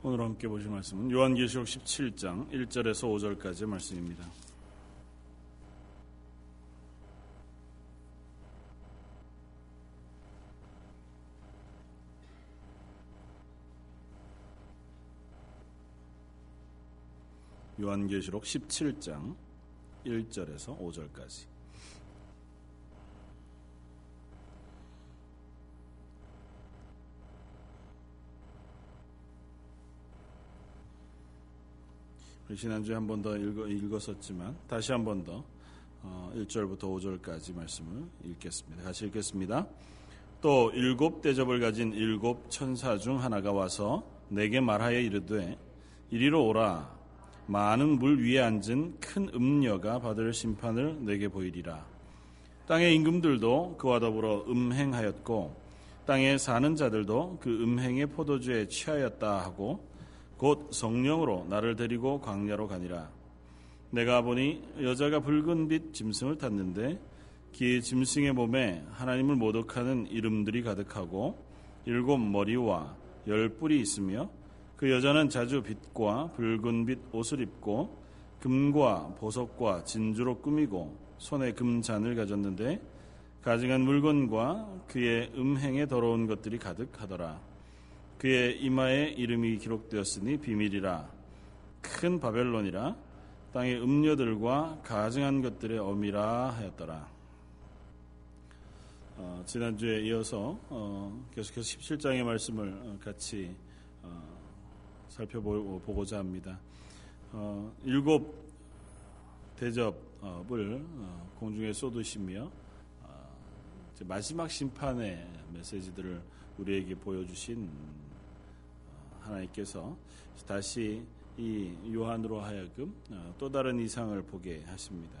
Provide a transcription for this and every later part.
오늘 함께 보실 말씀은 요한계시록 17장 1절에서 5절까지의 말씀입니다. 요한계시록 17장 1절에서 5절까지 지난주에 한 번 더 읽었었지만 다시 한 번 더 1절부터 어, 5절까지 말씀을 읽겠습니다. 같이 읽겠습니다. 또 일곱 대접을 가진 일곱 천사 중 하나가 와서 내게 말하여 이르되 이리로 오라 많은 물 위에 앉은 큰 음녀가 받을 심판을 내게 보이리라. 땅의 임금들도 그와 더불어 음행하였고 땅에 사는 자들도 그 음행의 포도주에 취하였다 하고 곧 성령으로 나를 데리고 광야로 가니라. 내가 보니 여자가 붉은 빛 짐승을 탔는데 그 짐승의 몸에 하나님을 모독하는 이름들이 가득하고 일곱 머리와 열 뿔이 있으며 그 여자는 자주 빛과 붉은 빛 옷을 입고 금과 보석과 진주로 꾸미고 손에 금잔을 가졌는데 가증한 물건과 그의 음행에 더러운 것들이 가득하더라. 그의 이마에 이름이 기록되었으니 비밀이라 큰 바벨론이라 땅의 음녀들과 가증한 것들의 어미라 하였더라. 어, 지난주에 이어서 어, 계속해서 17장의 말씀을 어, 같이 어, 살펴보고자 합니다. 어, 일곱 대접을 어, 공중에 쏟으시며 마지막 심판의 메시지들을 우리에게 보여주신 하나님께서 다시 이 요한으로 하여금 어, 또 다른 이상을 보게 하십니다.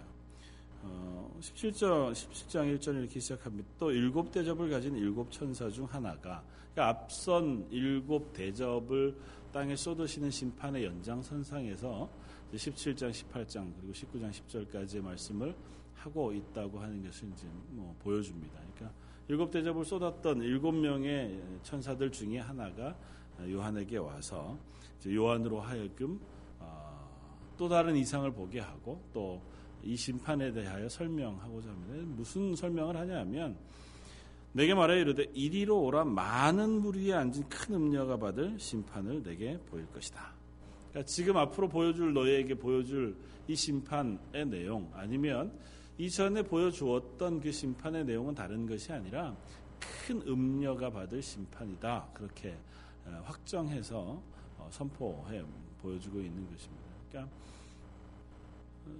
어, 17장, 17장 1절 이렇게 시작합니다. 또 일곱 대접을 가진 일곱 천사 중 하나가 그러니까 앞선 일곱 대접을 땅에 쏟으시는 심판의 연장선상에서 17장, 18장 그리고 19장 10절까지의 말씀을 하고 있다고 하는 것을 이제 뭐 보여줍니다. 그러니까 일곱 대접을 쏟았던 일곱 명의 천사들 중에 하나가 요한에게 와서 요한으로 하여금 어, 또 다른 이상을 보게 하고 또 이 심판에 대하여 설명하고자 합니다. 무슨 설명을 하냐면 내게 말하여 이르되 이리로 오라 많은 물 위에 앉은 큰 음녀가 받을 심판을 내게 보일 것이다. 그러니까 지금 앞으로 보여줄 너희에게 보여줄 이 심판의 내용 아니면 이전에 보여주었던 그 심판의 내용은 다른 것이 아니라 큰 음녀가 받을 심판이다. 그렇게 어, 확정해서 어, 선포해 보여주고 있는 것입니다. 그러니까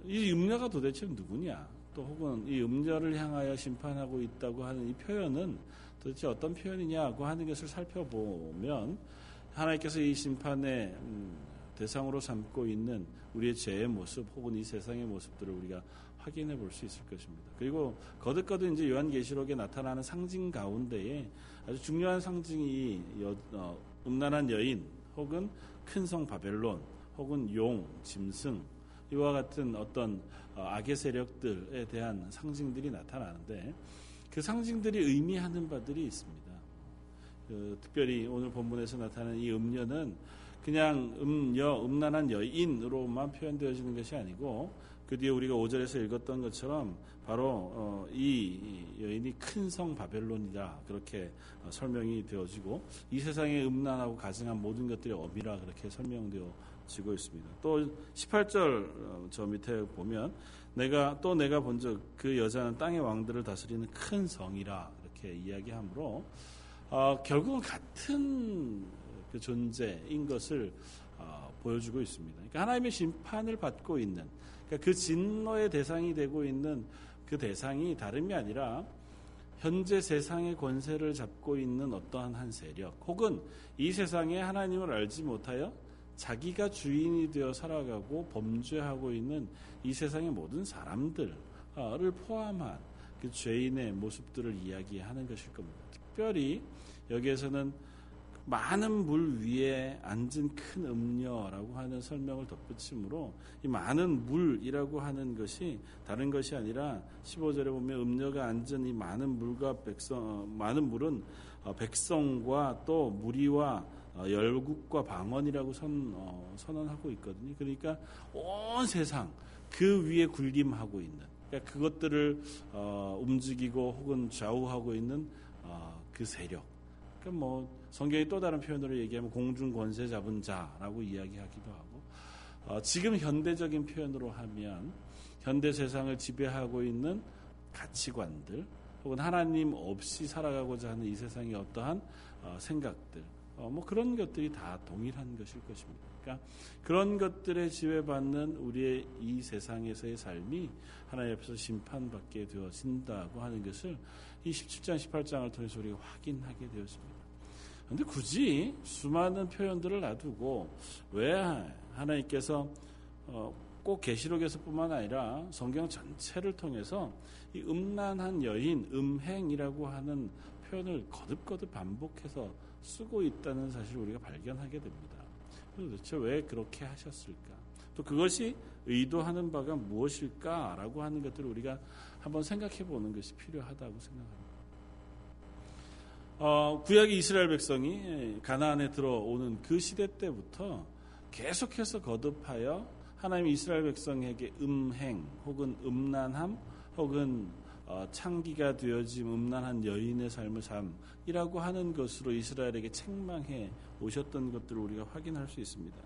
이 음녀가 도대체 누구냐? 또 혹은 이 음녀를 향하여 심판하고 있다고 하는 이 표현은 도대체 어떤 표현이냐고 하는 것을 살펴보면 하나님께서 이 심판의 음, 대상으로 삼고 있는 우리의 죄의 모습 혹은 이 세상의 모습들을 우리가 확인해 볼 수 있을 것입니다. 그리고 거듭거듭 이제 요한계시록에 나타나는 상징 가운데에 아주 중요한 상징이 여, 어, 음란한 여인 혹은 큰 성 바벨론 혹은 용, 짐승 이와 같은 어떤 어, 악의 세력들에 대한 상징들이 나타나는데 그 상징들이 의미하는 바들이 있습니다. 그 특별히 오늘 본문에서 나타나는 이 음녀는 그냥 음녀, 음란한 여인으로만 표현되어지는 것이 아니고 그 뒤에 우리가 5절에서 읽었던 것처럼 바로 어, 이 여인이 큰 성 바벨론이다 그렇게 어, 설명이 되어지고 이 세상에 음란하고 가증한 모든 것들이 어미라 그렇게 설명되어지고 있습니다. 또 18절 어, 저 밑에 보면 내가 또 내가 본적 그 여자는 땅의 왕들을 다스리는 큰 성이라 이렇게 이야기하므로 어, 결국은 같은 그 존재인 것을 어, 보여주고 있습니다. 그러니까 하나님의 심판을 받고 있는 그러니까 그 진노의 대상이 되고 있는 그 대상이 다름이 아니라 현재 세상의 권세를 잡고 있는 어떠한 한 세력 혹은 이 세상에 하나님을 알지 못하여 자기가 주인이 되어 살아가고 범죄하고 있는 이 세상의 모든 사람들을 포함한 그 죄인의 모습들을 이야기하는 것일 겁니다. 특별히 여기에서는 많은 물 위에 앉은 큰 음녀라고 하는 설명을 덧붙이므로 이 많은 물이라고 하는 것이 다른 것이 아니라 15절에 보면 음녀가 앉은 이 많은 물과 백성 어, 많은 물은 어, 백성과 또 무리와 어, 열국과 방언이라고 선, 어, 선언하고 있거든요. 그러니까 온 세상 그 위에 군림하고 있는 그러니까 그것들을 어, 움직이고 혹은 좌우하고 있는 어, 그 세력. 그러니까 뭐 성경의 또 다른 표현으로 얘기하면 공중 권세 잡은 자라고 이야기하기도 하고 어, 지금 현대적인 표현으로 하면 현대 세상을 지배하고 있는 가치관들 혹은 하나님 없이 살아가고자 하는 이 세상의 어떠한 어, 생각들 어, 뭐 그런 것들이 다 동일한 것일 것입니다. 그러니까 그런 것들에 지배받는 우리의 이 세상에서의 삶이 하나님 앞에서 심판받게 되어진다고 하는 것을 이 17장, 18장을 통해서 우리가 확인하게 되었습니다. 그런데 굳이 수많은 표현들을 놔두고 왜 하나님께서 어, 꼭 계시록에서뿐만 아니라 성경 전체를 통해서 이 음란한 여인, 음행이라고 하는 표현을 거듭거듭 반복해서 쓰고 있다는 사실을 우리가 발견하게 됩니다. 도대체 왜 그렇게 하셨을까? 또 그것이 의도하는 바가 무엇일까라고 하는 것들을 우리가 한번 생각해 보는 것이 필요하다고 생각합니다. 어, 구약의 이스라엘 백성이 가나안에 들어오는 그 시대 때부터 계속해서 거듭하여 하나님 이스라엘 백성에게 음행 혹은 음란함 혹은 어, 창기가 되어진 음란한 여인의 삶을 삶이라고 하는 것으로 이스라엘에게 책망해 오셨던 것들을 우리가 확인할 수 있습니다.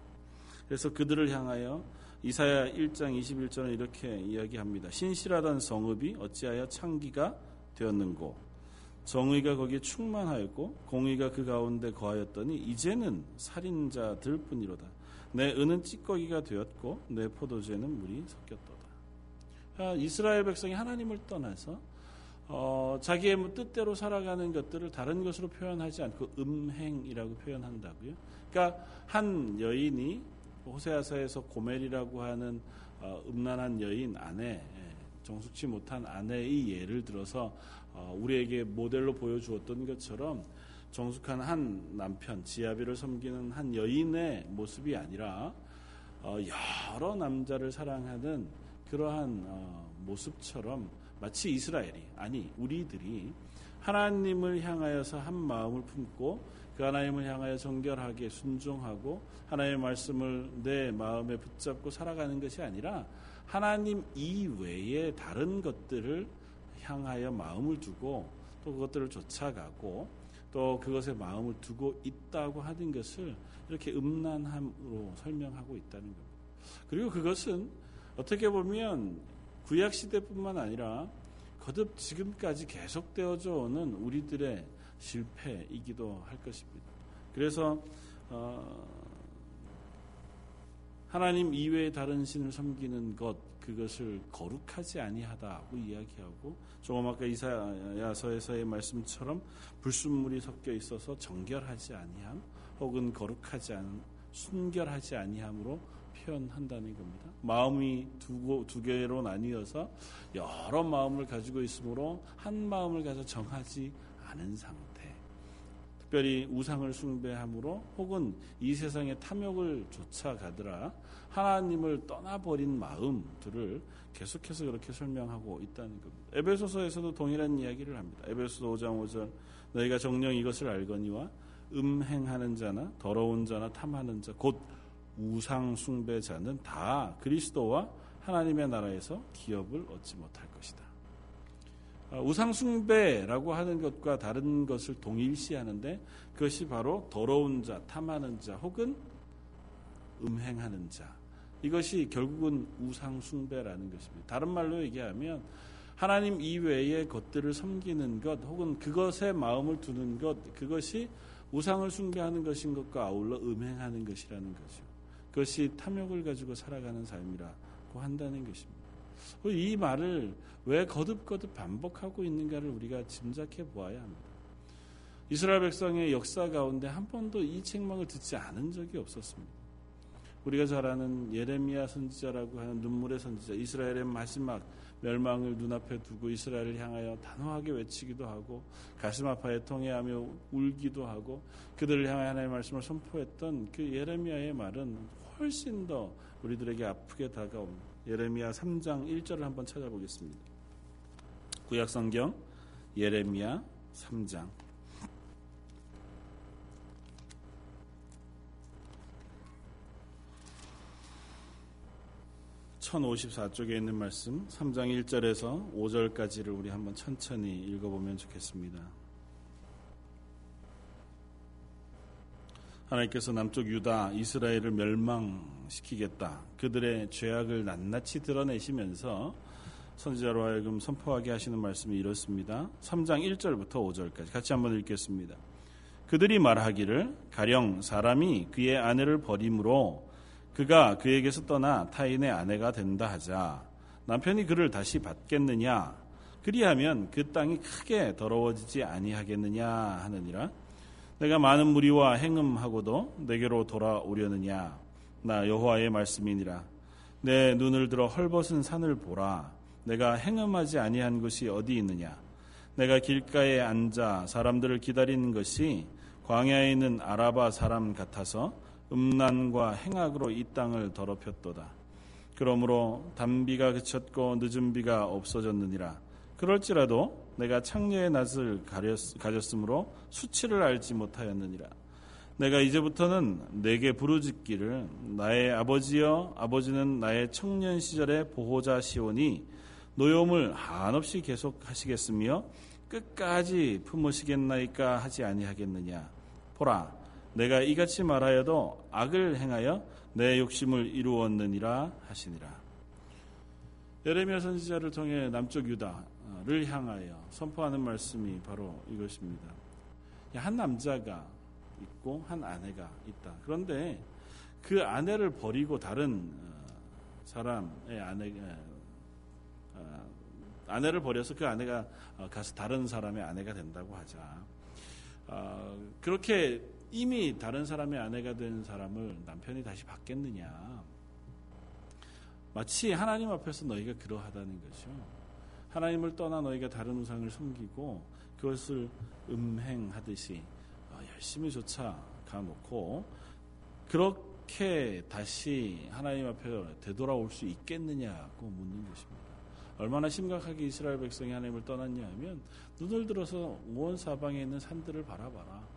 그래서 그들을 향하여 이사야 1장 21절은 이렇게 이야기합니다. 신실하던 성읍이 어찌하여 창기가 되었는고 정의가 거기에 충만하였고 공의가 그 가운데 거하였더니 이제는 살인자들 뿐이로다. 내 은은 찌꺼기가 되었고 내 포도주에는 물이 섞였도다. 아, 이스라엘 백성이 하나님을 떠나서 어, 자기의 뭐 뜻대로 살아가는 것들을 다른 것으로 표현하지 않고 음행이라고 표현한다고요. 그러니까 한 여인이 호세아서에서 고멜이라고 하는 어, 음란한 여인 아내, 예, 정숙치 못한 아내의 예를 들어서 어, 우리에게 모델로 보여주었던 것처럼 정숙한 한 남편, 지아비를 섬기는 한 여인의 모습이 아니라 어, 여러 남자를 사랑하는 그러한 어, 모습처럼 마치 이스라엘이 아니 우리들이 하나님을 향하여서 한 마음을 품고 그 하나님을 향하여 정결하게 순종하고 하나님의 말씀을 내 마음에 붙잡고 살아가는 것이 아니라 하나님 이외에 다른 것들을 향하여 마음을 두고 또 그것들을 쫓아가고 또 그것에 마음을 두고 있다고 하는 것을 이렇게 음란함으로 설명하고 있다는 겁니다. 그리고 그것은 어떻게 보면 구약 시대뿐만 아니라 거듭 지금까지 계속되어져 오는 우리들의 실패이기도 할 것입니다. 그래서 어, 하나님 이외의 다른 신을 섬기는 것 그것을 거룩하지 아니하다고 이야기하고 조금 아까 이사야서에서의 말씀처럼 불순물이 섞여 있어서 정결하지 아니함 혹은 거룩하지 않은 순결하지 아니함으로 표현한다는 겁니다. 마음이 두, 두 개로 나뉘어서 여러 마음을 가지고 있으므로 한 마음을 가져 정하지 않은 상태. 특별히 우상을 숭배함으로 혹은 이 세상의 탐욕을 쫓아가더라 하나님을 떠나버린 마음들을 계속해서 그렇게 설명하고 있다는 겁니다. 에베소서에서도 동일한 이야기를 합니다. 에베소서 5장 5절 너희가 정령 이것을 알거니와 음행하는 자나 더러운 자나 탐하는 자 곧 우상 숭배자는 다 그리스도와 하나님의 나라에서 기업을 얻지 못할 것이다. 아, 우상 숭배라고 하는 것과 다른 것을 동일시하는데 그것이 바로 더러운 자, 탐하는 자 혹은 음행하는 자. 이것이 결국은 우상 숭배라는 것입니다. 다른 말로 얘기하면 하나님 이외의 것들을 섬기는 것 혹은 그것에 마음을 두는 것 그것이 우상을 숭배하는 것인 것과 아울러 음행하는 것이라는 거죠. 그것이 탐욕을 가지고 살아가는 삶이라고 한다는 것입니다. 이 말을 왜 거듭거듭 반복하고 있는가를 우리가 짐작해 보아야 합니다. 이스라엘 백성의 역사 가운데 한 번도 이 책망을 듣지 않은 적이 없었습니다. 우리가 잘 아는 예레미야 선지자라고 하는 눈물의 선지자, 이스라엘의 마지막 멸망을 눈앞에 두고 이스라엘을 향하여 단호하게 외치기도 하고 가슴 아파에 통해하며 울기도 하고 그들을 향하여 하나님의 말씀을 선포했던 그 예레미야의 말은 훨씬 더 우리들에게 아프게 다가온 예레미야 3장 1절을 한번 찾아보겠습니다. 구약 성경 예레미야 3장 (1054쪽에) 있는 말씀 (3장 1절에서 5절까지를) 우리 한번 천천히 읽어보면 좋겠습니다. 하나님께서 남쪽 유다 이스라엘을 멸망 시키겠다. 그들의 죄악을 낱낱이 드러내시면서 선지자로 하여금 선포하게 하시는 말씀이 이렇습니다. 3장 1절부터 5절까지 같이 한번 읽겠습니다. 그들이 말하기를 가령 사람이 그의 아내를 버림으로 그가 그에게서 떠나 타인의 아내가 된다 하자 남편이 그를 다시 받겠느냐 그리하면 그 땅이 크게 더러워지지 아니하겠느냐 하느니라 내가 많은 무리와 행음하고도 내게로 돌아오려느냐 나 여호와의 말씀이니라 내 눈을 들어 헐벗은 산을 보라 내가 행음하지 아니한 것이 어디 있느냐 내가 길가에 앉아 사람들을 기다리는 것이 광야에 있는 아라바 사람 같아서 음란과 행악으로 이 땅을 더럽혔도다. 그러므로 단비가 그쳤고 늦은 비가 없어졌느니라. 그럴지라도 내가 창녀의 낯을 가졌으므로 수치를 알지 못하였느니라. 내가 이제부터는 내게 부르짖기를 나의 아버지여 아버지는 나의 청년 시절의 보호자 시오니 노여움을 한없이 계속하시겠으며 끝까지 품으시겠나이까 하지 아니하겠느냐. 보라 내가 이같이 말하여도 악을 행하여 내 욕심을 이루었느니라 하시니라. 예레미야 선지자를 통해 남쪽 유다를 향하여 선포하는 말씀이 바로 이것입니다. 한 남자가 있고 한 아내가 있다 그런데 그 아내를 버리고 다른 어, 사람의 아내 아내를 버려서 그 아내가 어, 가서 다른 사람의 아내가 된다고 하자. 어, 그렇게 이미 다른 사람의 아내가 된 사람을 남편이 다시 받겠느냐. 마치 하나님 앞에서 너희가 그러하다는 거죠. 하나님을 떠나 너희가 다른 우상을 섬기고 그것을 음행하듯이 어, 열 심히 쫓아가 놓고 그렇게 다시 하나님 앞에 되돌아올 수 있겠느냐고 묻는 것입니다. 얼마나 심각하게 이스라엘 백성이 하나님을 떠났냐 하면 눈을 들어서 온 사방에 있는 산들을 바라봐라.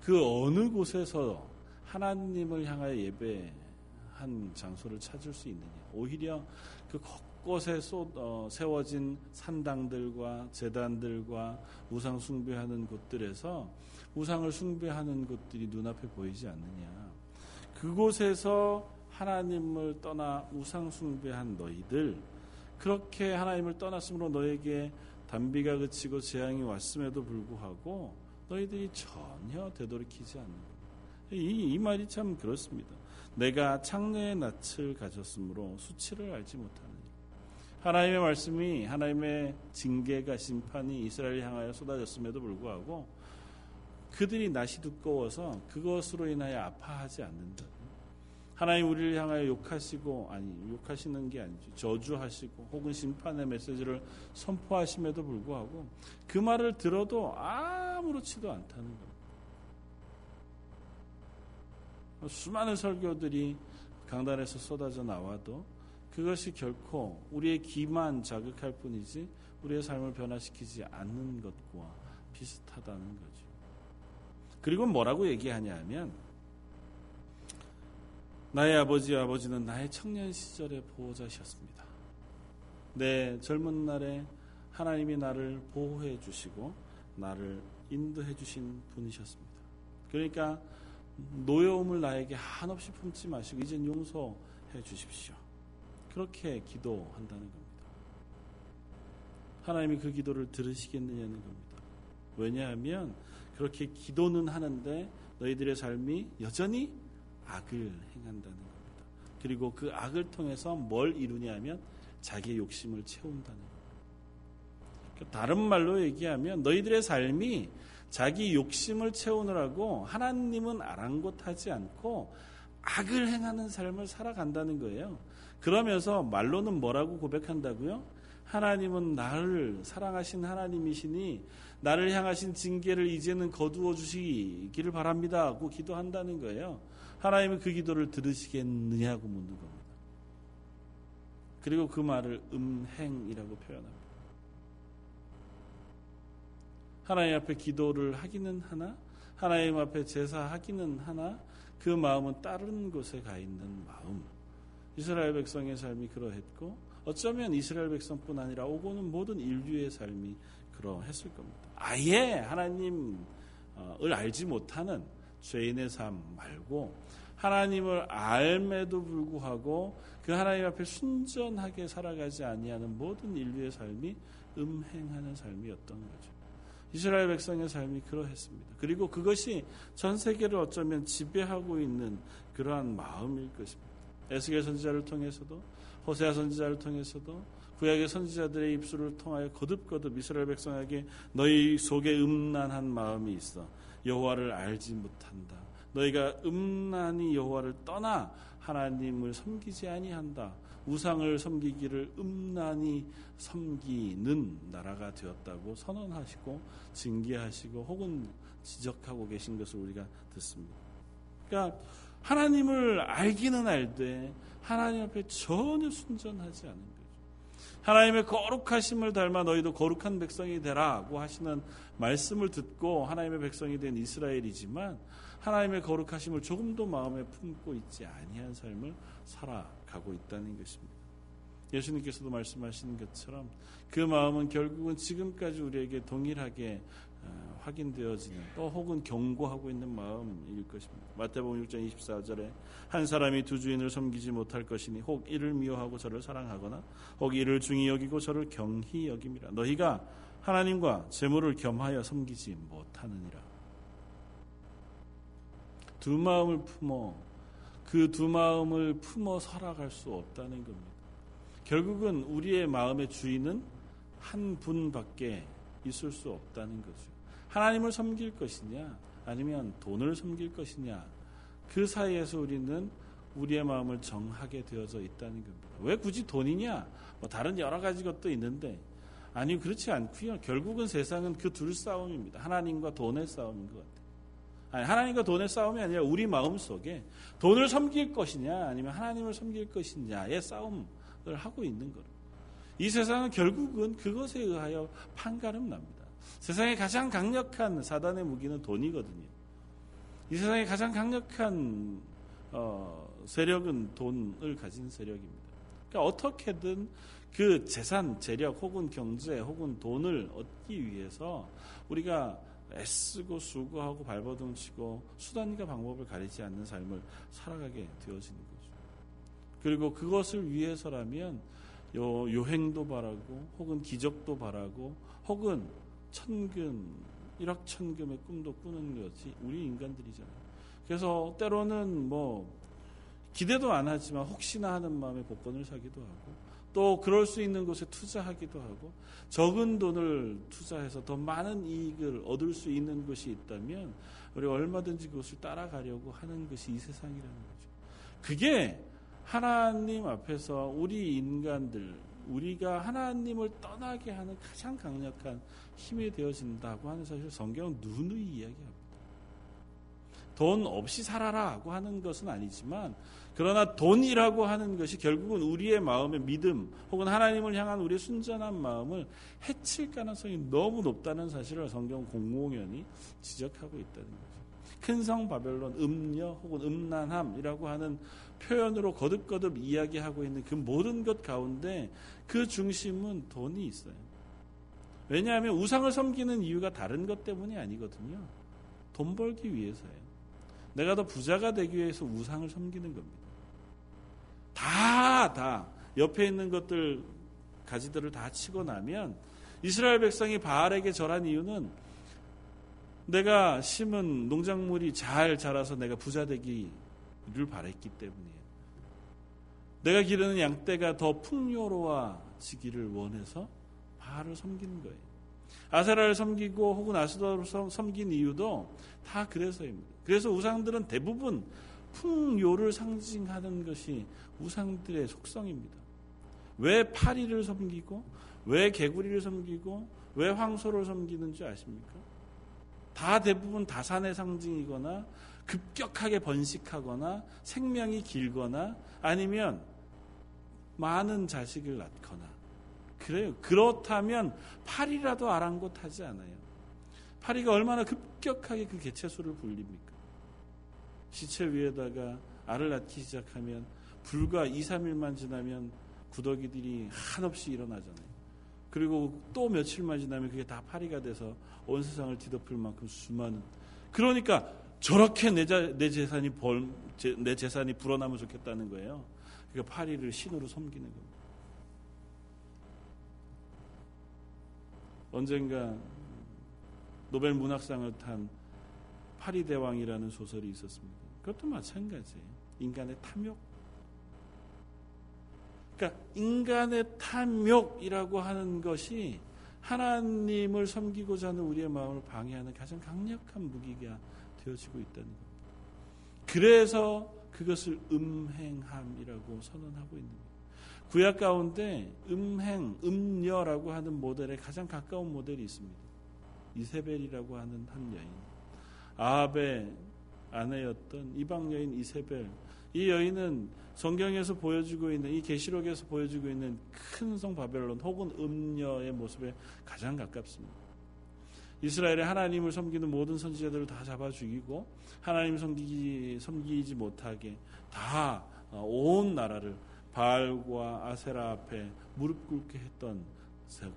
그 어느 곳에서 하나님을 향하여 예배한 장소를 찾을 수 있느냐. 오히려 그 곳곳에 어, 세워진 산당들과 재단들과 우상 숭배하는 곳들에서 우상을 숭배하는 것들이 눈앞에 보이지 않느냐. 그곳에서 하나님을 떠나 우상 숭배한 너희들 그렇게 하나님을 떠났으므로 너에게 단비가 그치고 재앙이 왔음에도 불구하고 너희들이 전혀 되돌이키지 않는 이, 이 말이 참 그렇습니다. 내가 창녀의 낯을 가졌으므로 수치를 알지 못하는 하나님의 말씀이 하나님의 징계가 심판이 이스라엘 향하여 쏟아졌음에도 불구하고 그들이 낯이 두꺼워서 그것으로 인하여 아파하지 않는다. 하나님 우리를 향하여 욕하시고 아니 욕하시는 게 아니죠. 저주하시고 혹은 심판의 메시지를 선포하심에도 불구하고 그 말을 들어도 아무렇지도 않다는 겁니다. 수많은 설교들이 강단에서 쏟아져 나와도 그것이 결코 우리의 기만 자극할 뿐이지 우리의 삶을 변화시키지 않는 것과 비슷하다는 거죠. 그리고 뭐라고 얘기하냐 하면 나의 아버지 아버지는 나의 청년 시절의 보호자셨습니다. 내 젊은 날에 하나님이 나를 보호해 주시고 나를 인도해 주신 분이셨습니다. 그러니까 노여움을 나에게 한없이 품지 마시고 이젠 용서해 주십시오. 그렇게 기도한다는 겁니다. 하나님이 그 기도를 들으시겠느냐는 겁니다. 왜냐하면 그렇게 기도는 하는데 너희들의 삶이 여전히 악을 행한다는 겁니다. 그리고 그 악을 통해서 뭘 이루냐 하면 자기의 욕심을 채운다는 겁니다. 그러니까 다른 말로 얘기하면 너희들의 삶이 자기 욕심을 채우느라고 하나님은 아랑곳하지 않고 악을 행하는 삶을 살아간다는 거예요. 그러면서 말로는 뭐라고 고백한다고요? 하나님은 나를 사랑하신 하나님이시니 나를 향하신 징계를 이제는 거두어 주시기를 바랍니다. 고 기도한다는 거예요. 하나님은 그 기도를 들으시겠느냐고 묻는 겁니다. 그리고 그 말을 음행이라고 표현합니다. 하나님 앞에 기도를 하기는 하나, 하나님 앞에 제사하기는 하나, 그 마음은 다른 곳에 가 있는 마음. 이스라엘 백성의 삶이 그러했고 어쩌면 이스라엘 백성뿐 아니라 오고는 모든 인류의 삶이 그러했을 겁니다. 아예 하나님을 알지 못하는 죄인의 삶 말고 하나님을 알매도 불구하고 그 하나님 앞에 순전하게 살아가지 아니하는 모든 인류의 삶이 음행하는 삶이었던 거죠. 이스라엘 백성의 삶이 그러했습니다. 그리고 그것이 전 세계를 어쩌면 지배하고 있는 그러한 마음일 것입니다. 에스겔 선지자를 통해서도 호세아 선지자를 통해서도 구약의 선지자들의 입술을 통하여 거듭거듭 이스라엘 백성에게 너희 속에 음란한 마음이 있어 여호와를 알지 못한다. 너희가 음란히 여호와를 떠나 하나님을 섬기지 아니한다. 우상을 섬기기를 음란히 섬기는 나라가 되었다고 선언하시고 징계하시고 혹은 지적하고 계신 것을 우리가 듣습니다. 그러니까 하나님을 알기는 알되 하나님 앞에 전혀 순전하지 않은 거죠. 하나님의 거룩하심을 닮아 너희도 거룩한 백성이 되라고 하시는 말씀을 듣고 하나님의 백성이 된 이스라엘이지만 하나님의 거룩하심을 조금도 마음에 품고 있지 아니한 삶을 살아가고 있다는 것입니다. 예수님께서도 말씀하시는 것처럼 그 마음은 결국은 지금까지 우리에게 동일하게 어, 확인되어지는 또 혹은 경고하고 있는 마음일 것입니다. 마태복음 6장 24절에 한 사람이 두 주인을 섬기지 못할 것이니 혹 이를 미워하고 저를 사랑하거나 혹 이를 중히 여기고 저를 경히 여김이라 너희가 하나님과 재물을 겸하여 섬기지 못하느니라. 두 마음을 품어 그 두 마음을 품어 살아갈 수 없다는 겁니다. 결국은 우리의 마음의 주인은 한 분밖에 있을 수 없다는 거죠. 하나님을 섬길 것이냐, 아니면 돈을 섬길 것이냐, 그 사이에서 우리는 우리의 마음을 정하게 되어져 있다는 겁니다. 왜 굳이 돈이냐? 뭐 다른 여러 가지 것도 있는데, 아니, 그렇지 않고요. 결국은 세상은 그 둘 싸움입니다. 하나님과 돈의 싸움인 것 같아요. 아니, 하나님과 돈의 싸움이 아니라 우리 마음 속에 돈을 섬길 것이냐, 아니면 하나님을 섬길 것이냐의 싸움을 하고 있는 거예요. 이 세상은 결국은 그것에 의하여 판가름 납니다. 세상에 가장 강력한 사단의 무기는 돈이거든요. 이 세상에 가장 강력한 어, 세력은 돈을 가진 세력입니다. 그러니까 어떻게든 그 재산, 재력 혹은 경제 혹은 돈을 얻기 위해서 우리가 애쓰고 수고하고 발버둥 치고 수단과 방법을 가리지 않는 삶을 살아가게 되어지는 거죠. 그리고 그것을 위해서라면 요 요행도 바라고 혹은 기적도 바라고 혹은 천금, 일확천금의 꿈도 꾸는 것이 우리 인간들이잖아요. 그래서 때로는 뭐 기대도 안 하지만 혹시나 하는 마음에 복권을 사기도 하고 또 그럴 수 있는 곳에 투자하기도 하고 적은 돈을 투자해서 더 많은 이익을 얻을 수 있는 것이 있다면 우리 얼마든지 그것을 따라가려고 하는 것이 이 세상이라는 거죠. 그게 하나님 앞에서 우리 인간들 우리가 하나님을 떠나게 하는 가장 강력한 힘이 되어진다고 하는 사실 성경은 누누이 이야기합니다. 돈 없이 살아라고 하는 것은 아니지만 그러나 돈이라고 하는 것이 결국은 우리의 마음의 믿음 혹은 하나님을 향한 우리의 순전한 마음을 해칠 가능성이 너무 높다는 사실을 성경 공공연히 지적하고 있다는 거죠. 큰 성 바벨론 음녀 혹은 음란함이라고 하는 표현으로 거듭거듭 이야기하고 있는 그 모든 것 가운데 그 중심은 돈이 있어요. 왜냐하면 우상을 섬기는 이유가 다른 것 때문이 아니거든요. 돈 벌기 위해서예요. 내가 더 부자가 되기 위해서 우상을 섬기는 겁니다. 다, 다, 옆에 있는 것들, 가지들을 다 치고 나면 이스라엘 백성이 바알에게 절한 이유는 내가 심은 농작물이 잘 자라서 내가 부자 되기를 바랬기 때문이에요. 내가 기르는 양떼가 더 풍요로워지기를 원해서 바알을 섬기는 거예요. 아세라를 섬기고 혹은 아스도를 섬긴 이유도 다 그래서입니다. 그래서 우상들은 대부분 풍요를 상징하는 것이 우상들의 속성입니다. 왜 파리를 섬기고 왜 개구리를 섬기고 왜 황소를 섬기는 줄 아십니까? 다 대부분 다산의 상징이거나 급격하게 번식하거나 생명이 길거나 아니면 많은 자식을 낳거나 그래요. 그렇다면 파리라도 아랑곳하지 않아요. 파리가 얼마나 급격하게 그 개체수를 불립니까? 시체 위에다가 알을 낳기 시작하면 불과 2, 3일만 지나면 구더기들이 한없이 일어나잖아요. 그리고 또 며칠만 지나면 그게 다 파리가 돼서 온 세상을 뒤덮을 만큼 수많은 그러니까 저렇게 내, 자, 내 재산이 벌, 제, 내 재산이 불어나면 좋겠다는 거예요. 그러니까 파리를 신으로 섬기는 겁니다. 언젠가 노벨 문학상을 탄 파리 대왕이라는 소설이 있었습니다. 그것도 마찬가지예요. 인간의 탐욕. 그러니까 인간의 탐욕이라고 하는 것이 하나님을 섬기고자 하는 우리의 마음을 방해하는 가장 강력한 무기가 되어지고 있다는 겁니다. 그래서 그것을 음행함이라고 선언하고 있는 거예요. 구약 가운데 음행, 음녀라고 하는 모델에 가장 가까운 모델이 있습니다. 이세벨이라고 하는 한 여인. 아합의 아내였던 이방 여인 이세벨. 이 여인은 성경에서 보여주고 있는 이 계시록에서 보여주고 있는 큰 성 바벨론 혹은 음녀의 모습에 가장 가깝습니다. 이스라엘의 하나님을 섬기는 모든 선지자들을 다 잡아 죽이고 하나님 섬기지, 섬기지 못하게 다 온 나라를 바알과 아세라 앞에 무릎 꿇게 했던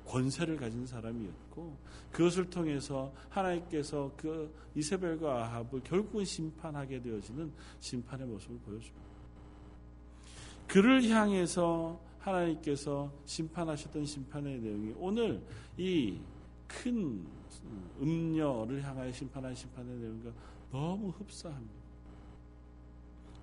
권세를 가진 사람이었고 그것을 통해서 하나님께서 그 이세벨과 아합을 결국은 심판하게 되어지는 심판의 모습을 보여줍니다. 그를 향해서 하나님께서 심판하셨던 심판의 내용이 오늘 이 큰 음녀를 향하여 심판한 심판의 내용과 너무 흡사합니다.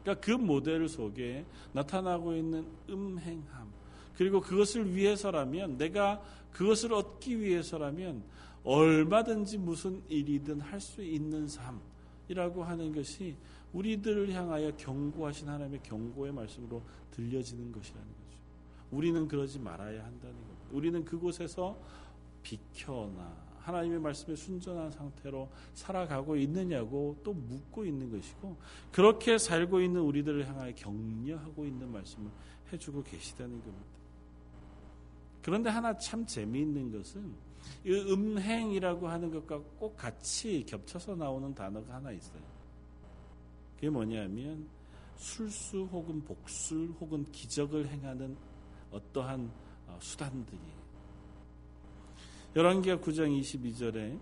그러니까 그 모델 속에 나타나고 있는 음행함 그리고 그것을 위해서라면 내가 그것을 얻기 위해서라면 얼마든지 무슨 일이든 할 수 있는 삶이라고 하는 것이 우리들을 향하여 경고하신 하나님의 경고의 말씀으로 들려지는 것이라는 거죠. 우리는 그러지 말아야 한다는 겁니다. 우리는 그곳에서 비켜나 하나님의 말씀에 순전한 상태로 살아가고 있느냐고 또 묻고 있는 것이고 그렇게 살고 있는 우리들을 향하여 격려하고 있는 말씀을 해주고 계시다는 겁니다. 그런데 하나 참 재미있는 것은 이 음행이라고 하는 것과 꼭 같이 겹쳐서 나오는 단어가 하나 있어요. 그게 뭐냐면 술수 혹은 복술 혹은 기적을 행하는 어떠한 어, 수단들이 열왕기하 9장 22절에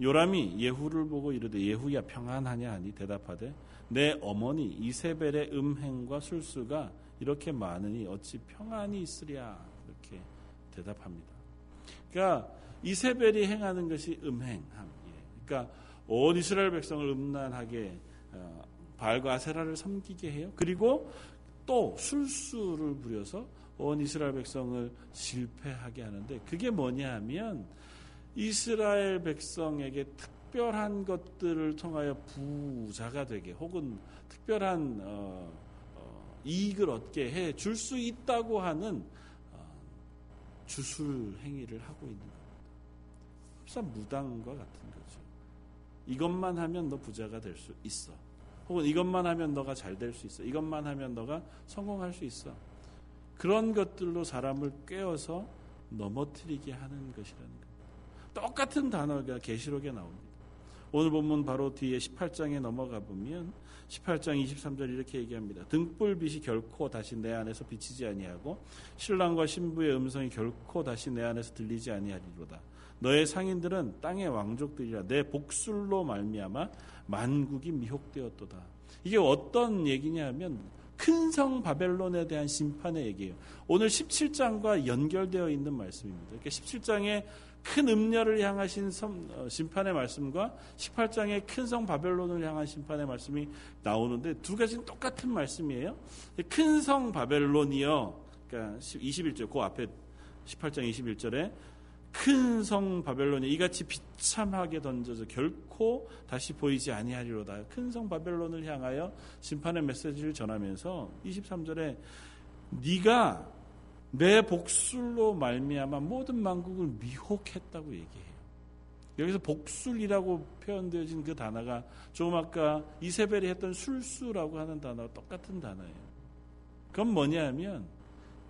요람이 예후를 보고 이르되 예후야 평안하냐 하니 대답하되 내 어머니 이세벨의 음행과 술수가 이렇게 많으니 어찌 평안이 있으랴 이렇게 대답합니다. 그러니까 이세벨이 행하는 것이 음행함이에요. 그러니까 온 이스라엘 백성을 음란하게 어, 바알과 아세라를 섬기게 해요. 그리고 또 술수를 부려서 온 이스라엘 백성을 실패하게 하는데 그게 뭐냐 하면 이스라엘 백성에게 특별한 것들을 통하여 부자가 되게 혹은 특별한 어, 어, 이익을 얻게 해 줄 수 있다고 하는 어, 주술 행위를 하고 있는 겁니다. 흡사 무당과 같은 거죠. 이것만 하면 너 부자가 될 수 있어. 혹은 이것만 하면 너가 잘 될 수 있어. 이것만 하면 너가 성공할 수 있어. 그런 것들로 사람을 꿰어서 넘어뜨리게 하는 것이라는 겁니다. 똑같은 단어가 계시록에 나옵니다. 오늘 본문 바로 뒤에 18장에 넘어가 보면 18장 23절 이렇게 얘기합니다. 등불빛이 결코 다시 내 안에서 비치지 아니하고 신랑과 신부의 음성이 결코 다시 내 안에서 들리지 아니하리로다. 너의 상인들은 땅의 왕족들이라 내 복술로 말미암아 만국이 미혹되었도다. 이게 어떤 얘기냐면 큰 성 바벨론에 대한 심판의 얘기예요. 오늘 17장과 연결되어 있는 말씀입니다. 그러니까 17장에 큰 음녀를 향하신 어, 심판의 말씀과 18장의 큰 성 바벨론을 향한 심판의 말씀이 나오는데 두 가지는 똑같은 말씀이에요. 큰 성 바벨론이요. 그러니까 21절, 그 앞에 18장 21절에 큰 성 바벨론이 이같이 비참하게 던져져 결코 다시 보이지 아니하리로다. 큰 성 바벨론을 향하여 심판의 메시지를 전하면서 23절에 네가 내 복술로 말미암아 모든 만국을 미혹했다고 얘기해요. 여기서 복술이라고 표현되어진 그 단어가 조금 아까 이세벨이 했던 술수라고 하는 단어와 똑같은 단어예요. 그건 뭐냐면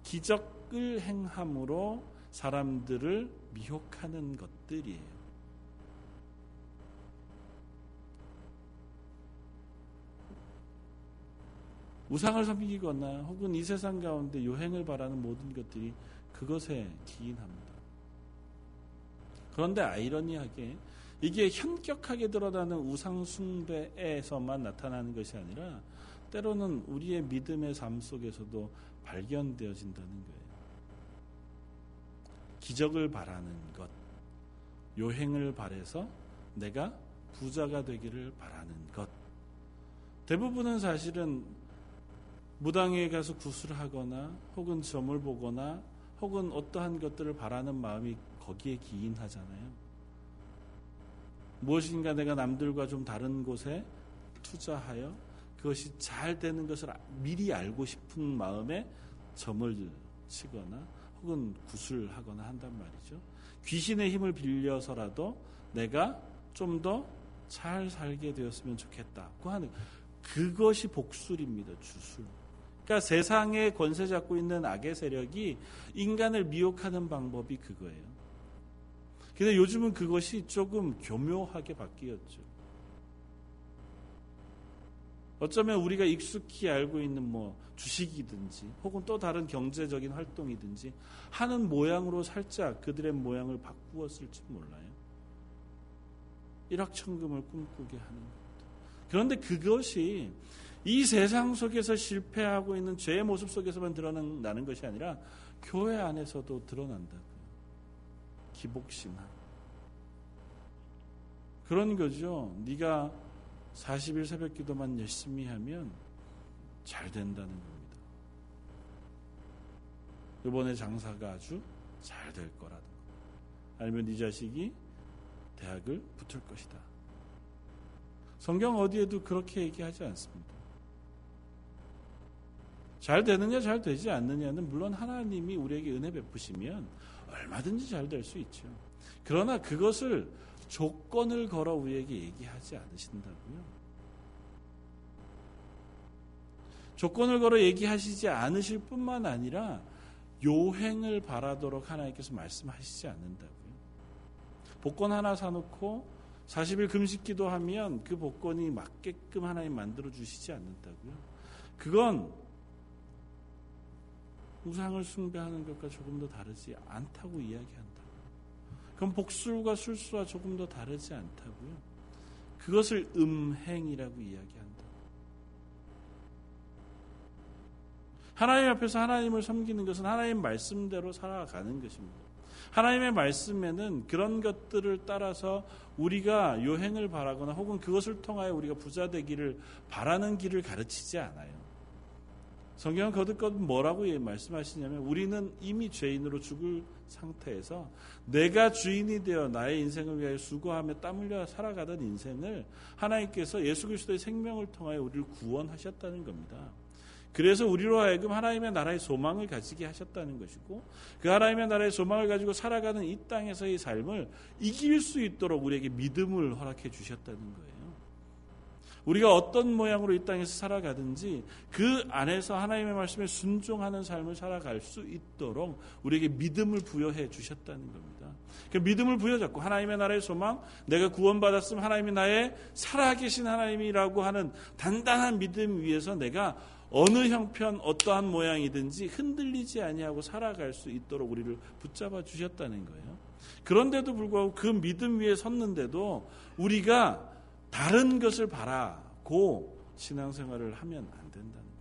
기적을 행함으로 사람들을 미혹하는 것들이에요. 우상을 섬기거나 혹은 이 세상 가운데 요행을 바라는 모든 것들이 그것에 기인합니다. 그런데 아이러니하게 이게 현격하게 드러나는 우상 숭배에서만 나타나는 것이 아니라 때로는 우리의 믿음의 삶 속에서도 발견되어진다는 거예요. 기적을 바라는 것, 요행을 바래서 내가 부자가 되기를 바라는 것. 대부분은 사실은 무당에 가서 구슬을 하거나 혹은 점을 보거나 혹은 어떠한 것들을 바라는 마음이 거기에 기인하잖아요. 무엇인가 내가 남들과 좀 다른 곳에 투자하여 그것이 잘 되는 것을 미리 알고 싶은 마음에 점을 치거나 혹은 구슬하거나 한단 말이죠. 귀신의 힘을 빌려서라도 내가 좀 더 잘 살게 되었으면 좋겠다고 하는 그것이 복술입니다. 주술. 그러니까 세상에 권세 잡고 있는 악의 세력이 인간을 미혹하는 방법이 그거예요. 근데 요즘은 그것이 조금 교묘하게 바뀌었죠. 어쩌면 우리가 익숙히 알고 있는 뭐 주식이든지 혹은 또 다른 경제적인 활동이든지 하는 모양으로 살짝 그들의 모양을 바꾸었을지 몰라요. 일확천금을 꿈꾸게 하는 것. 그런데 그것이 이 세상 속에서 실패하고 있는 죄의 모습 속에서만 드러나는 것이 아니라 교회 안에서도 드러난다고요. 기복신앙. 그런 거죠. 네가 40일 새벽 기도만 열심히 하면 잘 된다는 겁니다. 이번에 장사가 아주 잘 될 거라든가. 아니면 네 자식이 대학을 붙을 것이다. 성경 어디에도 그렇게 얘기하지 않습니다. 잘 되느냐 잘 되지 않느냐는 물론 하나님이 우리에게 은혜 베푸시면 얼마든지 잘 될 수 있죠. 그러나 그것을 조건을 걸어 우리에게 얘기하지 않으신다고요. 조건을 걸어 얘기하시지 않으실 뿐만 아니라 요행을 바라도록 하나님께서 말씀하시지 않는다고요. 복권 하나 사놓고 40일 금식 기도하면 그 복권이 맞게끔 하나님 만들어 주시지 않는다고요. 그건 우상을 숭배하는 것과 조금 더 다르지 않다고 이야기한다. 그럼 복술과 술수와 조금 더 다르지 않다고요. 그것을 음행이라고 이야기한다. 하나님 앞에서 하나님을 섬기는 것은 하나님 말씀대로 살아가는 것입니다. 하나님의 말씀에는 그런 것들을 따라서 우리가 요행을 바라거나 혹은 그것을 통하여 우리가 부자 되기를 바라는 길을 가르치지 않아요. 성경은 거듭거듭 뭐라고 말씀하시냐면 우리는 이미 죄인으로 죽을 상태에서 내가 주인이 되어 나의 인생을 위하여 수고하며 땀 흘려 살아가던 인생을 하나님께서 예수 그리스도의 생명을 통하여 우리를 구원하셨다는 겁니다. 그래서 우리로 하여금 하나님의 나라의 소망을 가지게 하셨다는 것이고 그 하나님의 나라의 소망을 가지고 살아가는 이 땅에서의 삶을 이길 수 있도록 우리에게 믿음을 허락해 주셨다는 거예요. 우리가 어떤 모양으로 이 땅에서 살아가든지 그 안에서 하나님의 말씀에 순종하는 삶을 살아갈 수 있도록 우리에게 믿음을 부여해 주셨다는 겁니다. 그 믿음을 부여잡고 하나님의 나라의 소망, 내가 구원받았으면 하나님이 나의 살아계신 하나님이라고 하는 단단한 믿음 위에서 내가 어느 형편 어떠한 모양이든지 흔들리지 아니하고 살아갈 수 있도록 우리를 붙잡아 주셨다는 거예요. 그런데도 불구하고 그 믿음 위에 섰는데도 우리가 다른 것을 바라고 신앙생활을 하면 안 된다는 거예요.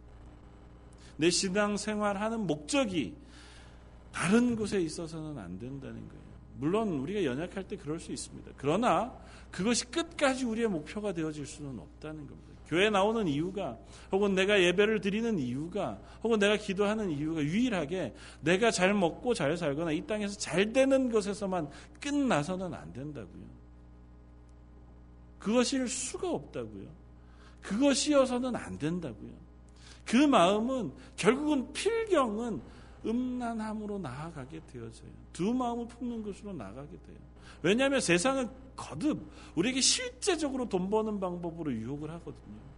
내 신앙생활하는 목적이 다른 곳에 있어서는 안 된다는 거예요. 물론 우리가 연약할 때 그럴 수 있습니다. 그러나 그것이 끝까지 우리의 목표가 되어질 수는 없다는 겁니다. 교회 나오는 이유가 혹은 내가 예배를 드리는 이유가 혹은 내가 기도하는 이유가 유일하게 내가 잘 먹고 잘 살거나 이 땅에서 잘 되는 것에서만 끝나서는 안 된다고요. 그것일 수가 없다고요. 그것이어서는 안 된다고요. 그 마음은 결국은 필경은 음란함으로 나아가게 되어져요. 두 마음을 품는 것으로 나가게 돼요. 왜냐하면 세상은 거듭 우리에게 실제적으로 돈 버는 방법으로 유혹을 하거든요.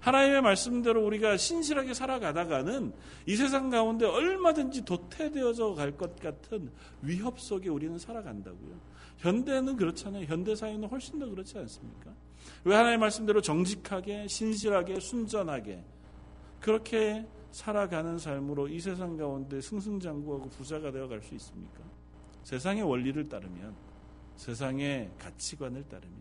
하나님의 말씀대로 우리가 신실하게 살아가다가는 이 세상 가운데 얼마든지 도태되어져 갈 것 같은 위협 속에 우리는 살아간다고요. 현대는 그렇잖아요. 현대 사회는 훨씬 더 그렇지 않습니까? 왜 하나님의 말씀대로 정직하게, 신실하게, 순전하게 그렇게 살아가는 삶으로 이 세상 가운데 승승장구하고 부자가 되어 갈 수 있습니까? 세상의 원리를 따르면, 세상의 가치관을 따르면.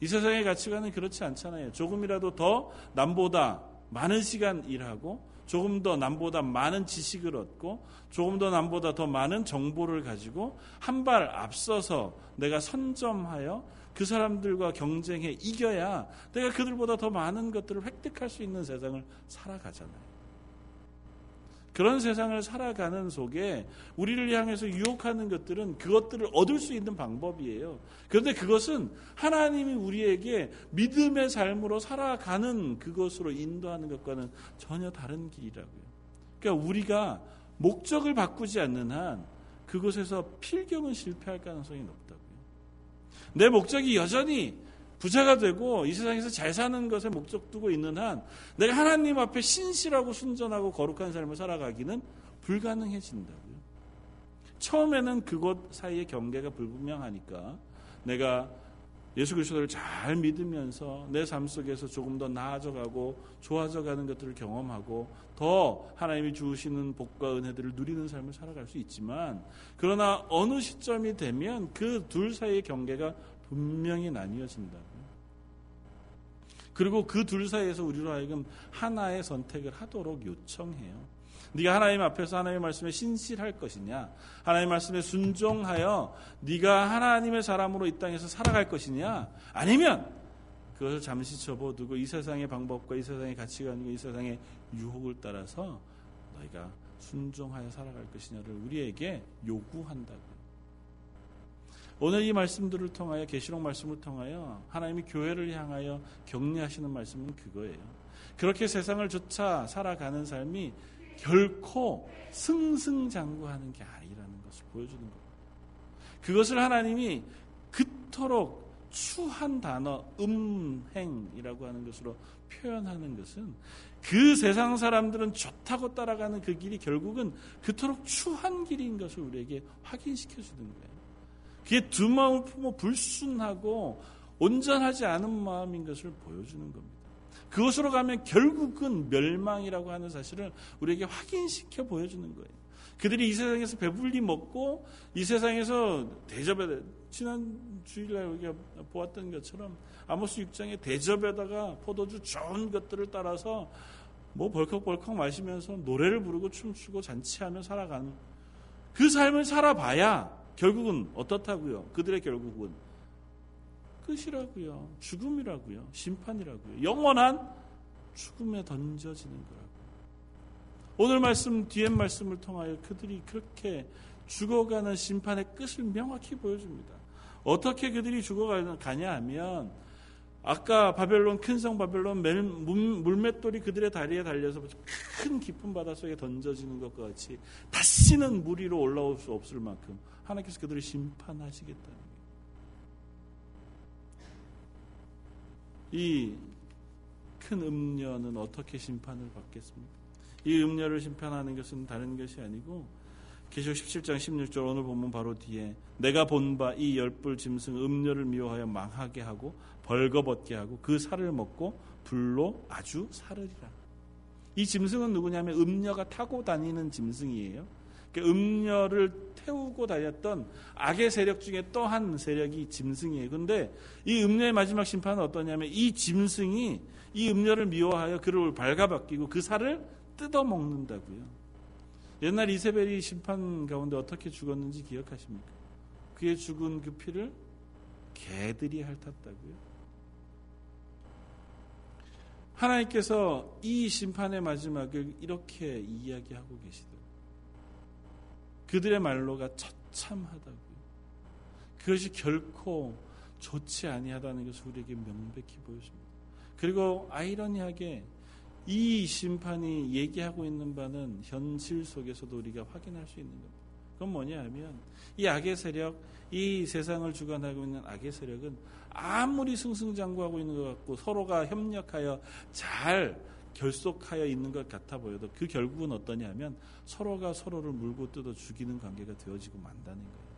이 세상의 가치관은 그렇지 않잖아요. 조금이라도 더 남보다 많은 시간 일하고 조금 더 남보다 많은 지식을 얻고 조금 더 남보다 더 많은 정보를 가지고 한 발 앞서서 내가 선점하여 그 사람들과 경쟁해 이겨야 내가 그들보다 더 많은 것들을 획득할 수 있는 세상을 살아가잖아요. 그런 세상을 살아가는 속에 우리를 향해서 유혹하는 것들은 그것들을 얻을 수 있는 방법이에요. 그런데 그것은 하나님이 우리에게 믿음의 삶으로 살아가는 그것으로 인도하는 것과는 전혀 다른 길이라고요. 그러니까 우리가 목적을 바꾸지 않는 한 그곳에서 필경은 실패할 가능성이 높다고요. 내 목적이 여전히 부자가 되고 이 세상에서 잘 사는 것에 목적 두고 있는 한 내가 하나님 앞에 신실하고 순전하고 거룩한 삶을 살아가기는 불가능해진다고요. 처음에는 그곳 사이의 경계가 불분명하니까 내가 예수 그리스도를 잘 믿으면서 내 삶 속에서 조금 더 나아져가고 좋아져가는 것들을 경험하고 더 하나님이 주시는 복과 은혜들을 누리는 삶을 살아갈 수 있지만 그러나 어느 시점이 되면 그 둘 사이의 경계가 분명히 나뉘어진다. 그리고 그 둘 사이에서 우리로 하여금 하나의 선택을 하도록 요청해요. 네가 하나님 앞에서 하나님의 말씀에 신실할 것이냐? 하나님 의 말씀에 순종하여 네가 하나님의 사람으로 이 땅에서 살아갈 것이냐? 아니면 그것을 잠시 접어두고 이 세상의 방법과 이 세상의 가치관과 이 세상의 유혹을 따라서 너희가 순종하여 살아갈 것이냐를 우리에게 요구한다고. 오늘 이 말씀들을 통하여 계시록 말씀을 통하여 하나님이 교회를 향하여 격려하시는 말씀은 그거예요. 그렇게 세상을 쫓아 살아가는 삶이 결코 승승장구하는 게 아니라는 것을 보여주는 겁니다. 그것을 하나님이 그토록 추한 단어 음행이라고 하는 것으로 표현하는 것은 그 세상 사람들은 좋다고 따라가는 그 길이 결국은 그토록 추한 길인 것을 우리에게 확인시켜 주는 거예요. 그게 두 마음을 품어 불순하고 온전하지 않은 마음인 것을 보여주는 겁니다. 그것으로 가면 결국은 멸망이라고 하는 사실을 우리에게 확인시켜 보여주는 거예요. 그들이 이 세상에서 배불리 먹고 이 세상에서 대접에 지난 주일날 우리가 보았던 것처럼 아모스 6장의 대접에다가 포도주 좋은 것들을 따라서 뭐 벌컥벌컥 마시면서 노래를 부르고 춤추고 잔치하며 살아가는 그 삶을 살아봐야 결국은 어떻다고요? 그들의 결국은 끝이라고요. 죽음이라고요. 심판이라고요. 영원한 죽음에 던져지는 거라고. 오늘 말씀 뒤에 말씀을 통하여 그들이 그렇게 죽어가는 심판의 끝을 명확히 보여줍니다. 어떻게 그들이 죽어가냐 하면 아까 바벨론 큰 성 바벨론 물맷돌이 그들의 다리에 달려서 큰 깊은 바닷속에 던져지는 것과 같이 다시는 물 위로 올라올 수 없을 만큼 하나님께서 그들을 심판하시겠다는 거예요. 이 큰 음녀는 어떻게 심판을 받겠습니까? 이 음녀를 심판하는 것은 다른 것이 아니고 계시록 17장 16절 오늘 보면 바로 뒤에 내가 본 바 이 열불 짐승 음녀를 미워하여 망하게 하고 벌거벗게 하고 그 살을 먹고 불로 아주 사르리라. 이 짐승은 누구냐면 음녀가 타고 다니는 짐승이에요. 그 음녀를 태우고 다녔던 악의 세력 중에 또 한 세력이 짐승이에요. 그런데 이 음녀의 마지막 심판은 어떠냐면 이 짐승이 이 음녀를 미워하여 그를 발가벗기고 그 살을 뜯어 먹는다고요. 옛날 이세벨이 심판 가운데 어떻게 죽었는지 기억하십니까? 그의 죽은 그 피를 개들이 핥았다고요. 하나님께서 이 심판의 마지막을 이렇게 이야기하고 계시다. 그들의 말로가 처참하다고요. 그것이 결코 좋지 아니하다는 것을 우리에게 명백히 보여줍니다. 그리고 아이러니하게 이 심판이 얘기하고 있는 바는 현실 속에서도 우리가 확인할 수 있는 겁니다. 그건 뭐냐 하면 이 악의 세력, 이 세상을 주관하고 있는 악의 세력은 아무리 승승장구하고 있는 것 같고 서로가 협력하여 잘 결속하여 있는 것 같아 보여도 그 결국은 어떠냐 하면 서로가 서로를 물고 뜯어 죽이는 관계가 되어지고 만다는 거예요.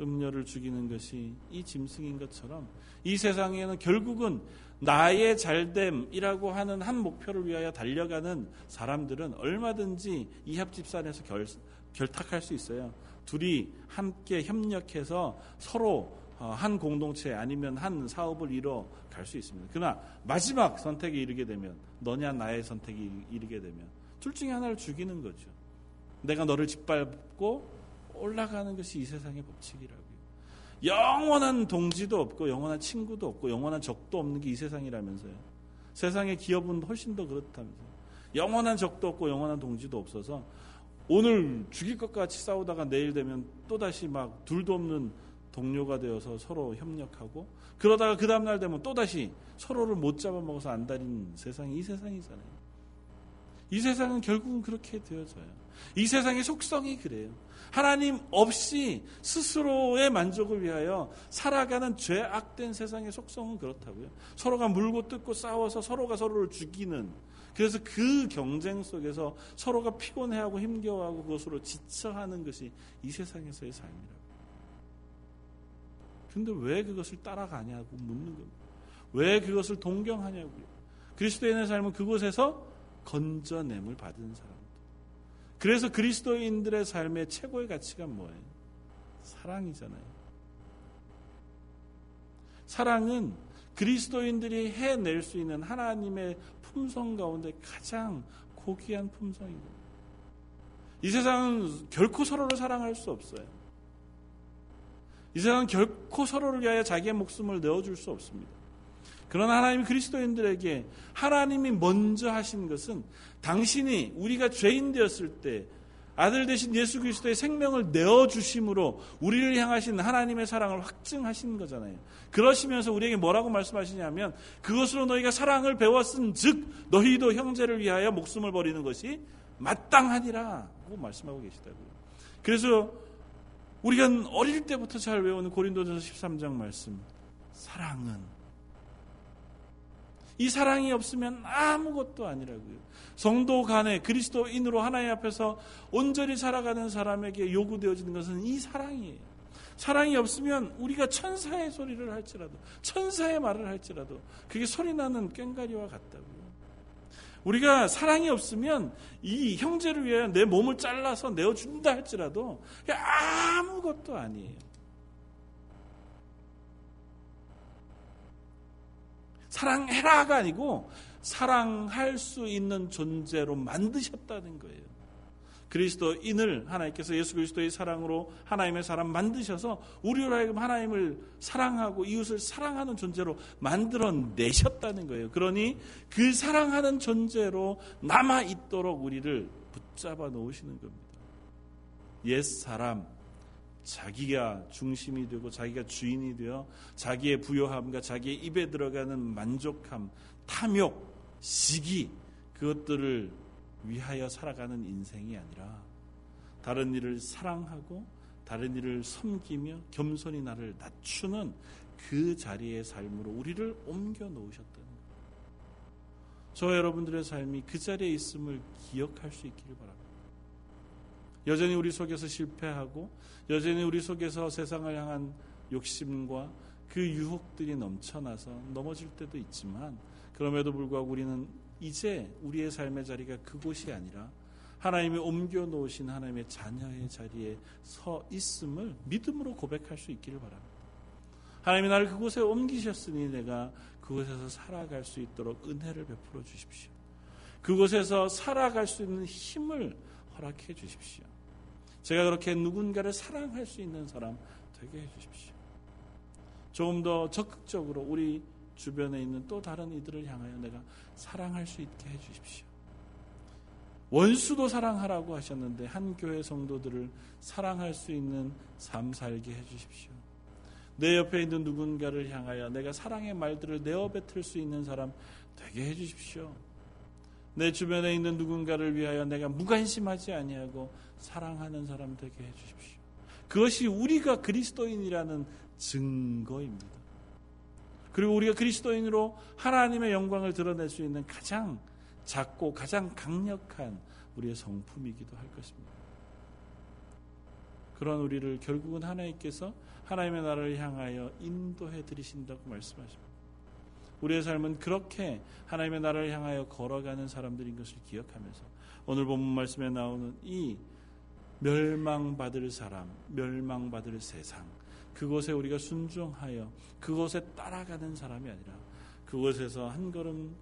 음료를 죽이는 것이 이 짐승인 것처럼 이 세상에는 결국은 나의 잘됨이라고 하는 한 목표를 위하여 달려가는 사람들은 얼마든지 이합집산에서 결, 결탁할 수 있어요. 둘이 함께 협력해서 서로 어, 한 공동체 아니면 한 사업을 이뤄 갈 수 있습니다. 그러나 마지막 선택에 이르게 되면 너냐 나의 선택이 이르게 되면 둘 중에 하나를 죽이는 거죠. 내가 너를 짓밟고 올라가는 것이 이 세상의 법칙이라고요. 영원한 동지도 없고 영원한 친구도 없고 영원한 적도 없는 게 이 세상이라면서요. 세상의 기업은 훨씬 더 그렇다면서요. 영원한 적도 없고 영원한 동지도 없어서 오늘 죽일 것 같이 싸우다가 내일 되면 또다시 막 둘도 없는 동료가 되어서 서로 협력하고 그러다가 그 다음날 되면 또다시 서로를 못 잡아먹어서 안달인 세상이 이 세상이잖아요. 이 세상은 결국은 그렇게 되어져요. 이 세상의 속성이 그래요. 하나님 없이 스스로의 만족을 위하여 살아가는 죄악된 세상의 속성은 그렇다고요. 서로가 물고 뜯고 싸워서 서로가 서로를 죽이는 그래서 그 경쟁 속에서 서로가 피곤해하고 힘겨워하고 그것으로 지쳐하는 것이 이 세상에서의 삶이라고. 근데 왜 그것을 따라가냐고 묻는 겁니다. 왜 그것을 동경하냐고요. 그리스도인의 삶은 그곳에서 건져냄을 받은 사람. 그래서 그리스도인들의 삶의 최고의 가치가 뭐예요? 사랑이잖아요. 사랑은 그리스도인들이 해낼 수 있는 하나님의 품성 가운데 가장 고귀한 품성입니다. 이 세상은 결코 서로를 사랑할 수 없어요. 이 세상은 결코 서로를 위하여 자기의 목숨을 내어줄 수 없습니다. 그러나 하나님이 그리스도인들에게 하나님이 먼저 하신 것은 당신이 우리가 죄인 되었을 때 아들 대신 예수 그리스도의 생명을 내어 주심으로 우리를 향하신 하나님의 사랑을 확증하신 거잖아요. 그러시면서 우리에게 뭐라고 말씀하시냐면 그것으로 너희가 사랑을 배웠은 즉 너희도 형제를 위하여 목숨을 버리는 것이 마땅하니라고 말씀하고 계시다고요. 그래서 우리가 어릴 때부터 잘 외우는 고린도전서 13장 말씀 사랑은 이 사랑이 없으면 아무것도 아니라고요. 성도 간에 그리스도인으로 하나님 앞에서 온전히 살아가는 사람에게 요구되어지는 것은 이 사랑이에요. 사랑이 없으면 우리가 천사의 소리를 할지라도, 천사의 말을 할지라도, 그게 소리 나는 꽹가리와 같다고요. 우리가 사랑이 없으면 이 형제를 위하여 내 몸을 잘라서 내어준다 할지라도 아무것도 아니에요. 사랑해라가 아니고 사랑할 수 있는 존재로 만드셨다는 거예요. 그리스도인을 하나님께서 예수 그리스도의 사랑으로 하나님의 사람 만드셔서 우리로 하여금 하나님을 사랑하고 이웃을 사랑하는 존재로 만들어 내셨다는 거예요. 그러니 그 사랑하는 존재로 남아 있도록 우리를 붙잡아 놓으시는 겁니다. 옛 사람, 자기가 중심이 되고 자기가 주인이 되어 자기의 부요함과 자기의 입에 들어가는 만족함, 탐욕, 시기 그것들을 위하여 살아가는 인생이 아니라 다른 일을 사랑하고 다른 일을 섬기며 겸손히 나를 낮추는 그 자리의 삶으로 우리를 옮겨 거예요. 저 여러분들의 삶이 그 자리에 있음을 기억할 수 있기를 바랍니다. 여전히 우리 속에서 실패하고 여전히 우리 속에서 세상을 향한 욕심과 그 유혹들이 넘쳐나서 넘어질 때도 있지만 그럼에도 불구하고 우리는 이제 우리의 삶의 자리가 그곳이 아니라 하나님이 옮겨 놓으신 하나님의 자녀의 자리에 서 있음을 믿음으로 고백할 수 있기를 바랍니다. 하나님이 나를 그곳에 옮기셨으니 내가 그곳에서 살아갈 수 있도록 은혜를 베풀어 주십시오. 그곳에서 살아갈 수 있는 힘을 허락해 주십시오. 제가 그렇게 누군가를 사랑할 수 있는 사람 되게 해 주십시오. 조금 더 적극적으로 우리 주변에 있는 또 다른 이들을 향하여 내가 사랑할 수 있게 해 주십시오. 원수도 사랑하라고 하셨는데 한 교회 성도들을 사랑할 수 있는 삶 살게 해 주십시오. 내 옆에 있는 누군가를 향하여 내가 사랑의 말들을 내어 뱉을 수 있는 사람 되게 해 주십시오. 내 주변에 있는 누군가를 위하여 내가 무관심하지 아니하고 사랑하는 사람 되게 해 주십시오. 그것이 우리가 그리스도인이라는 증거입니다. 그리고 우리가 그리스도인으로 하나님의 영광을 드러낼 수 있는 가장 작고 가장 강력한 우리의 성품이기도 할 것입니다. 그런 우리를 결국은 하나님께서 하나님의 나라를 향하여 인도해 드리신다고 말씀하십니다. 우리의 삶은 그렇게 하나님의 나라를 향하여 걸어가는 사람들인 것을 기억하면서 오늘 본문 말씀에 나오는 이 멸망받을 사람, 멸망받을 세상, 그곳에 우리가 순종하여 그곳에 따라가는 사람이 아니라 그곳에서 한 걸음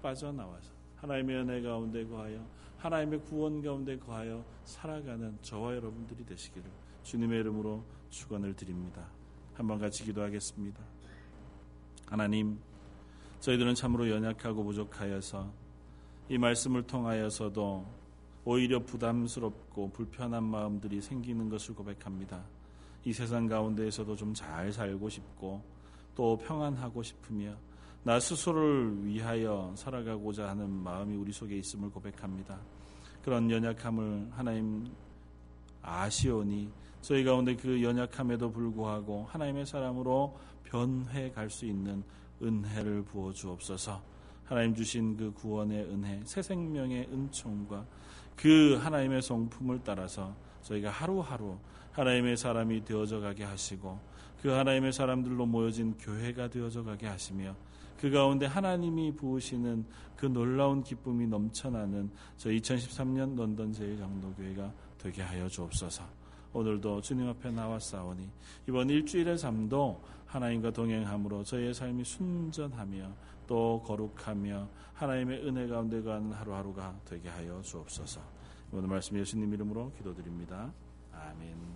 빠져나와서 하나님의 은혜 가운데 거하여 하나님의 구원 가운데 거하여 살아가는 저와 여러분들이 되시기를 주님의 이름으로 축원을 드립니다. 한번 같이 기도하겠습니다. 하나님, 저희들은 참으로 연약하고 부족하여서 이 말씀을 통하여서도 오히려 부담스럽고 불편한 마음들이 생기는 것을 고백합니다. 이 세상 가운데에서도 좀 잘 살고 싶고 또 평안하고 싶으며 나 스스로를 위하여 살아가고자 하는 마음이 우리 속에 있음을 고백합니다. 그런 연약함을 하나님 아시오니 저희 가운데 그 연약함에도 불구하고 하나님의 사람으로 변해 갈 수 있는 은혜를 부어 주옵소서. 하나님 주신 그 구원의 은혜, 새 생명의 은총과 그 하나님의 성품을 따라서 저희가 하루하루 하나님의 사람이 되어져 가게 하시고 그 하나님의 사람들로 모여진 교회가 되어져 가게 하시며 그 가운데 하나님이 부으시는 그 놀라운 기쁨이 넘쳐나는 저 2013년 런던 제일장로교회가 되게 하여 주옵소서. 오늘도 주님 앞에 나왔사오니 이번 일주일의 삶도 하나님과 동행함으로 저희의 삶이 순전하며 또 거룩하며 하나님의 은혜 가운데 가는 하루하루가 되게 하여 주옵소서. 오늘 말씀 예수님 이름으로 기도드립니다. 아멘.